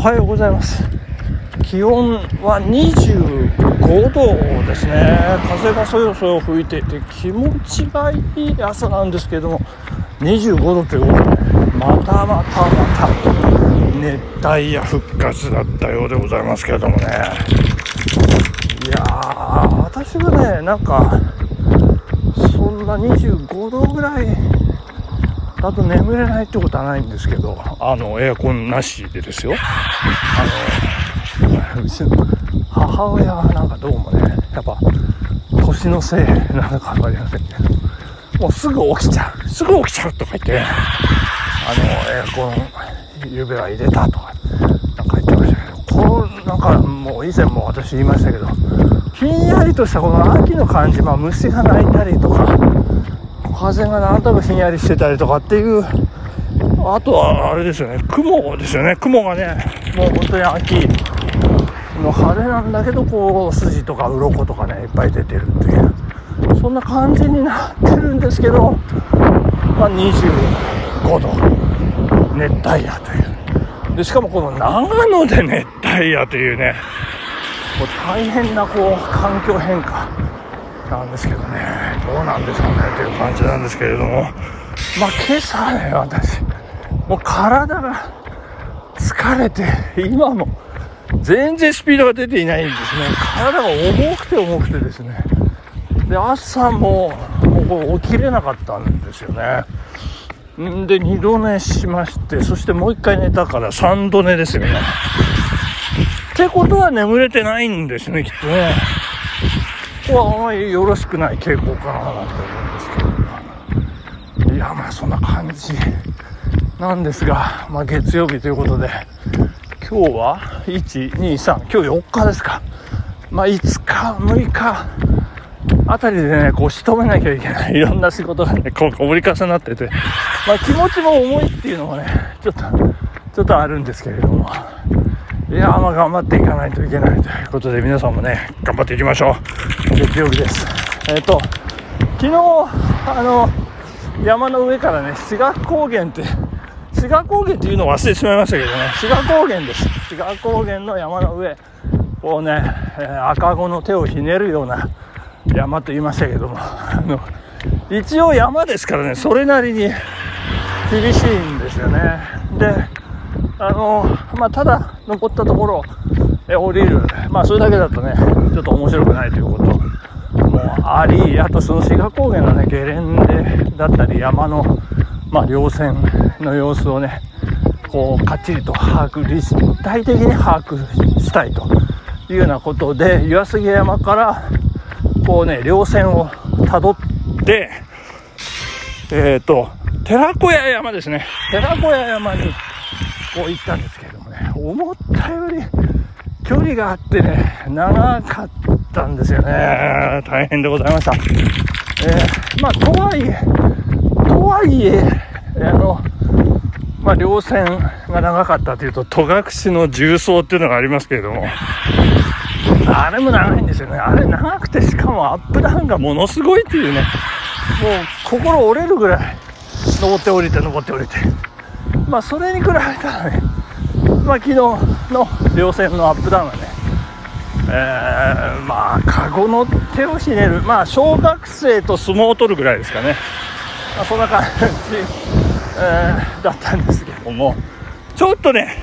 おはようございます。気温は25度ですね。風がそよそよ吹いていて気持ちがいい朝なんですけども25度ということでまたまたまた熱帯夜復活だったようでございますけれどもね。いやー私はねなんかそんな25度ぐらいだと眠れないってことはないんですけどあのエアコンなしでですよ。あのうちの母親はなんかどうもねやっぱ年のせいなのか分かりませんけどもうすぐ起きちゃう。すぐ起きちゃうとか言ってあのエアコンゆうべは入れたとかなんか言ってましたけどこのなんかもう以前も私言いましたけどひんやりとしたこの秋の感じ、まあ、虫が鳴いたりとか風がなんとなくひんやりしてたりとかっていう。あとはあれですよね。雲ですよね。雲がね。もう本当に秋の晴れなんだけどこう筋とか鱗とかねいっぱい出てるっていう。そんな感じになってるんですけど、まあ、25度。熱帯夜という。でしかもこの長野で熱帯夜というね。もう大変なこう環境変化なんですけどね。どうなんでしょうねという感じなんですけれども。まあ今朝ね私もう体が疲れて今も全然スピードが出ていないんですね。体が重くて重くてですね。で朝ももう起きれなかったんですよね。んで2度寝しましてそしてもう1回寝たから3度寝ですよね。ってことは眠れてないんですねきっとね。こはあまりよろしくない傾向かななんて思うんですけど。いやまあそんな感じなんですが、まあ、月曜日ということで今日は123今日4日ですか。まあ5日6日あたりでねこう仕留めなきゃいけないいろんな仕事がねこうこぼり重なってて、まあ、気持ちも重いっていうのもねちょっとちょっとあるんですけれども。いやまあ頑張っていかないといけないということで皆さんもね頑張っていきましょう。月曜日です。えっ、ー、と昨日あの山の上からね志賀高原って志賀高原っていうのを忘れてしまいましたけどね。志賀高原です。志賀高原の山の上こうね、えー、赤子の手をひねるような山と言いましたけども。あの一応山ですからねそれなりに厳しいんですよね。であのまあただ登ったところ降りる。まあそれだけだとねちょっと面白くないということ。もありあとその志賀高原のねゲレンデだったり山のまあ稜線の様子をねこうかっちりと把握立体的に把握したいというようなことで岩杉山からこうね稜線をたどってえっ、ー、と寺子屋山ですね。寺子屋山にこう行ったんですけれどもね思ったより距離があってね長かったんですよね。大変でございました。えー、まあとはいえとはいえあのまあ、稜線が長かったというと戸隠の重曹っていうのがありますけれどもあれも長いんですよね。あれ長くてしかもアップダウンがものすごいっていうねもう心折れるぐらい登って降りて登って降りて。まあそれに比べたらねまあ昨日の稜線のアップダウンはね。えー、まあカゴの手をひねる。まあ小学生と相撲を取るぐらいですかね、まあ、そんな感じ、えー、だったんですけども。ちょっとね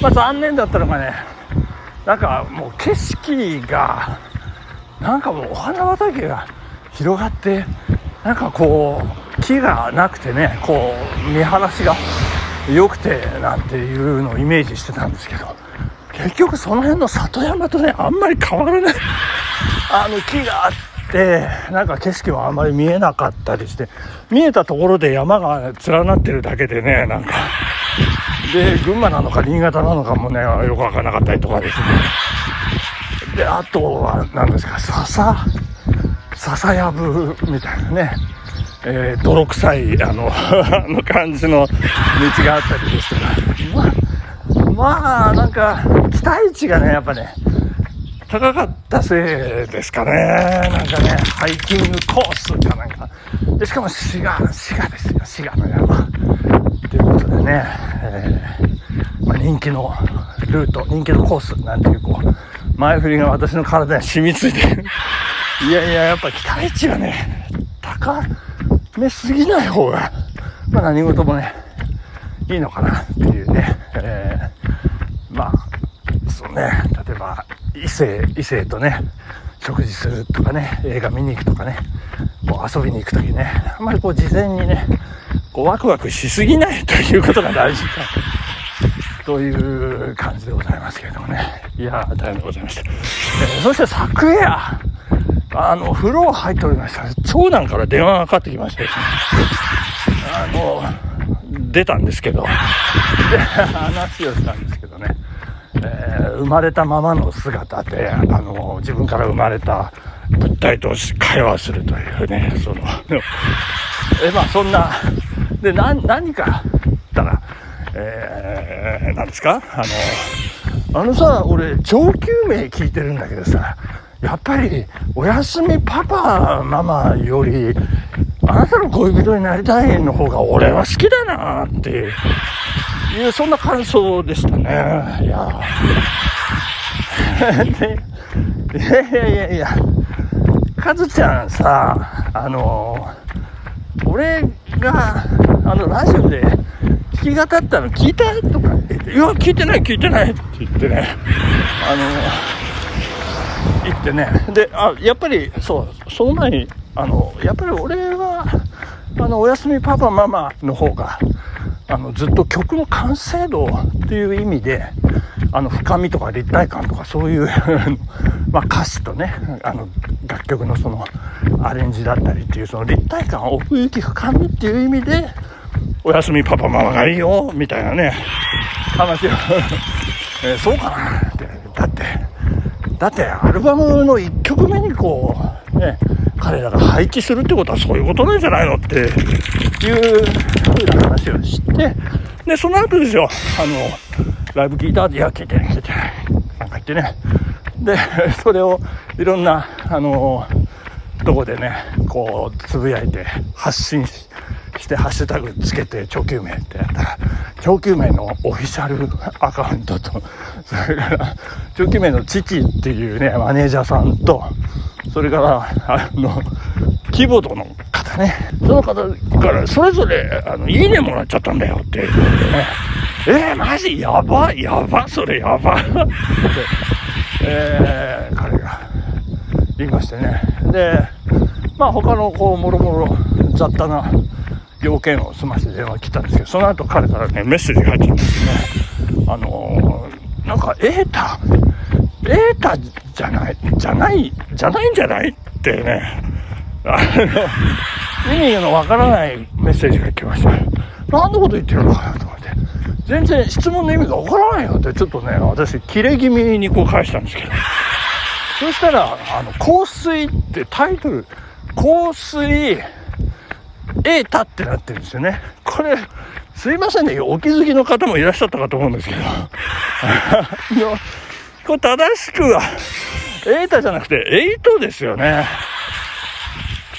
まあ残念だったのがねなんかもう景色がなんかもうお花畑が広がってなんかこう木がなくてねこう見晴らしが。良くてなんていうのをイメージしてたんですけど結局その辺の里山とねあんまり変わらない。あの木があってなんか景色はあんまり見えなかったりして見えたところで山が連なってるだけでねなんか。で群馬なのか新潟なのかもねよく分からなかったりとかですね。であとは何ですか笹笹やぶみたいなね、えー、泥臭いあの の感じの道があったりですとかまあまあなんか期待値がねやっぱね高かったせいですかね。なんかねハイキングコースかなんか。でしかも滋賀滋賀ですよ滋賀の山。ということでね、えー、まあ、人気のルート人気のコースなんていうこう前振りが私の体に染みついて。るいやいややっぱ期待値がね高めすぎない方がまあ何事もねいいのかなっていうね、えー、まあそうね。例えば異性異性とね食事するとかね映画見に行くとかねこう遊びに行く時ねあんまりこう事前にねこうワクワクしすぎないということが大事かという感じでございますけれどもね。いや大変でございました、えー、そして昨夜あの風呂入っておりました長男から電話がかかってきまして。ですねあの出たんですけど。で話をしたんですけどね。えー、生まれたままの姿で、あの、自分から生まれた物体と会話するというね、その、えまあそんな、で、な、何か、ったら、えー、なんですか？あの、あのさ、俺、上級名聞いてるんだけどさ、やっぱり、おやすみパパ、ママより、あなたの恋人になりたいの方が俺は好きだなっていう。そんな感想でしたね。いやで、いやいやいやいや、カズちゃんさ、あの、俺が、あの、ラジオで弾き語ったの聞いたとか言って、いや、聞いてない聞いてないって言ってね、あの、言ってね、で、あ、やっぱり、そう、その前に、あの、やっぱり俺は、あの、おやすみパパママの方が、あのずっと曲の完成度っていう意味であの深みとか立体感とかそういう まあ歌詞とねあの楽曲のそのアレンジだったりっていうその立体感奥行き深みっていう意味で「おやすみパパママがいいよ」みたいなね話を。えー、そうかな。だってアルバムの1曲目にこうね彼らが配置するってことはそういうことなんじゃないのっていう風な話をして、で、その後ですよ、あの、ライブ聞いたいや、聞いて、聞いてな。んか言ってね。で、それをいろんな、あの、とこでね、こう、つぶやいて、発信しして、ハッシュタグつけて、長久名ってやったら、長久名のオフィシャルアカウントと、それから、長久名の父っていうね、マネージャーさんと、それから、あの、キーボードの方ね、その方からそれぞれ、あの、いいねもらっちゃったんだよって。言ってね、えー、マジ？やば？やば？それやば？って、えー、彼が言いましてね。で、まあ他のこう、もろもろ雑多な要件を済まして電話来たんですけど、その後彼からね、メッセージが入ってきてね、あの、なんか、エータ、エータじゃない、じゃない、じゃないんじゃないってね、あの、意味のわからないメッセージが来ました。何のこと言ってるのかなと思って。全然質問の意味がわからないよって、ちょっとね、私、切れ気味にこう返したんですけど。そしたら、あの、香水ってタイトル、香水、エータってなってるんですよね。これ、すいませんね、お気づきの方もいらっしゃったかと思うんですけど。これ正しくは、エータじゃなくて、エイトですよね。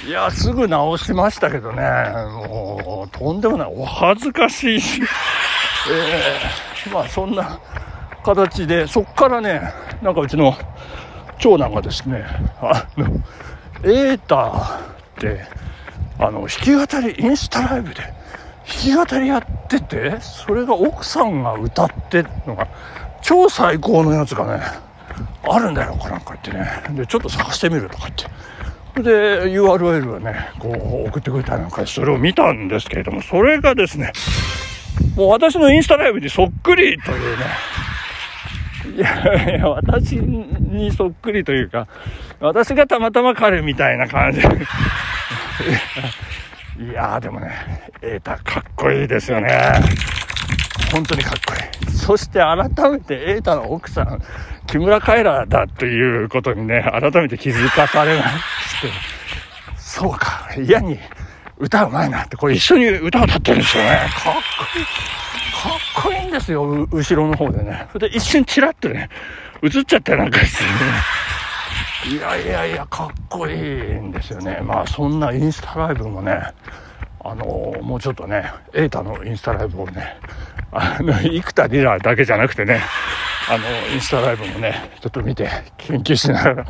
いや、すぐ直しましたけどね、もう、とんでもない、お恥ずかしいし、えー、まあそんな形で、そっからね、なんかうちの長男がですね、あの、エーターって、あの、弾き語り、インスタライブで、弾き語りやってて、それが奥さんが歌ってのが、超最高のやつがね、あるんだよ、かなんか言ってね。で、ちょっと探してみるとかって。で URL をねこう送ってくれたりなんかそれを見たんですけれどもそれがですねもう私のインスタライブにそっくりというねいやいや私にそっくりというか私がたまたま彼みたいな感じいやーでもね瑛太かっこいいですよね本当にかっこいいそして改めて瑛太の奥さん木村カエラだということにね、改めて気づかされまして、そうか、嫌に歌うまいなって、これ一緒に歌を歌ってるんですよね。かっこいい。かっこいいんですよ、後ろの方でね。それで一瞬チラッとね、映っちゃったなんかしてね。いやいやいや、かっこいいんですよね。まあそんなインスタライブもね、あの、もうちょっとね、瑛太のインスタライブをね、あの、生田リラだけじゃなくてね、あの、インスタライブもね、ちょっと見て、研究しながら、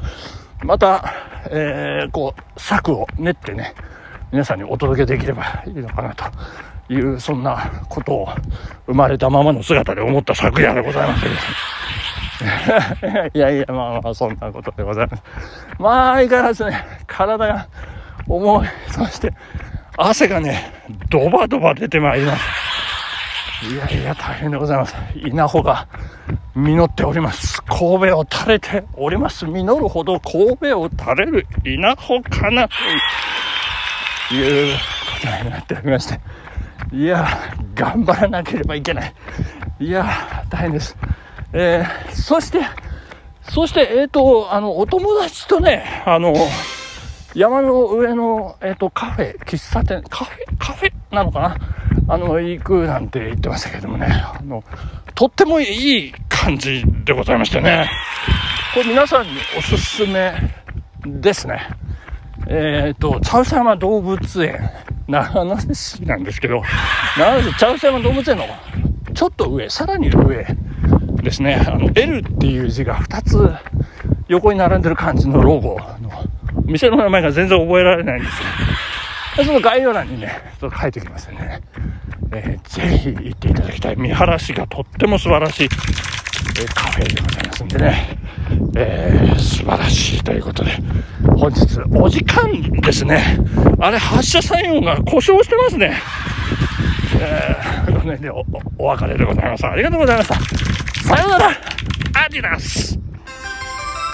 また、えー、こう、策を練ってね、皆さんにお届けできればいいのかなという、そんなことを生まれたままの姿で思った昨夜でございますけど。いやいや、まあまあ、そんなことでございます。まあ、相変わらずね、体が重い。そして、汗がね、ドバドバ出てまいります。いやいや、大変でございます。稲穂が実っております。神戸を垂れております。実るほど神戸を垂れる稲穂かなということになっておりまして。いや、頑張らなければいけない。いや、大変です。えー、そして、そして、えっ、ー、と、あの、お友達とね、あの、山の上の、えっ、ー、と、カフェ、喫茶店、カフェ、カフェなのかな？あの、行くなんて言ってましたけどもね、あの、とってもいい感じでございましてね。これ皆さんにおすすめですね。えっ、ー、と、茶臼山動物園、長野市なんですけど、長野市茶臼山動物園の？ちょっと上、さらに上ですね、あの、L っていう字が2つ横に並んでる感じのロゴの、店の名前が全然覚えられないんですけど、その概要欄にね、ちょっと書いておきますね。えー、ぜひ行っていただきたい。見晴らしがとっても素晴らしい、え、カフェでございますんでね、えー、素晴らしいということで、本日お時間ですね。あれ、発射作用が故障してますね。えー、この辺でお別れでございます。ありがとうございました。さようなら。アディダス。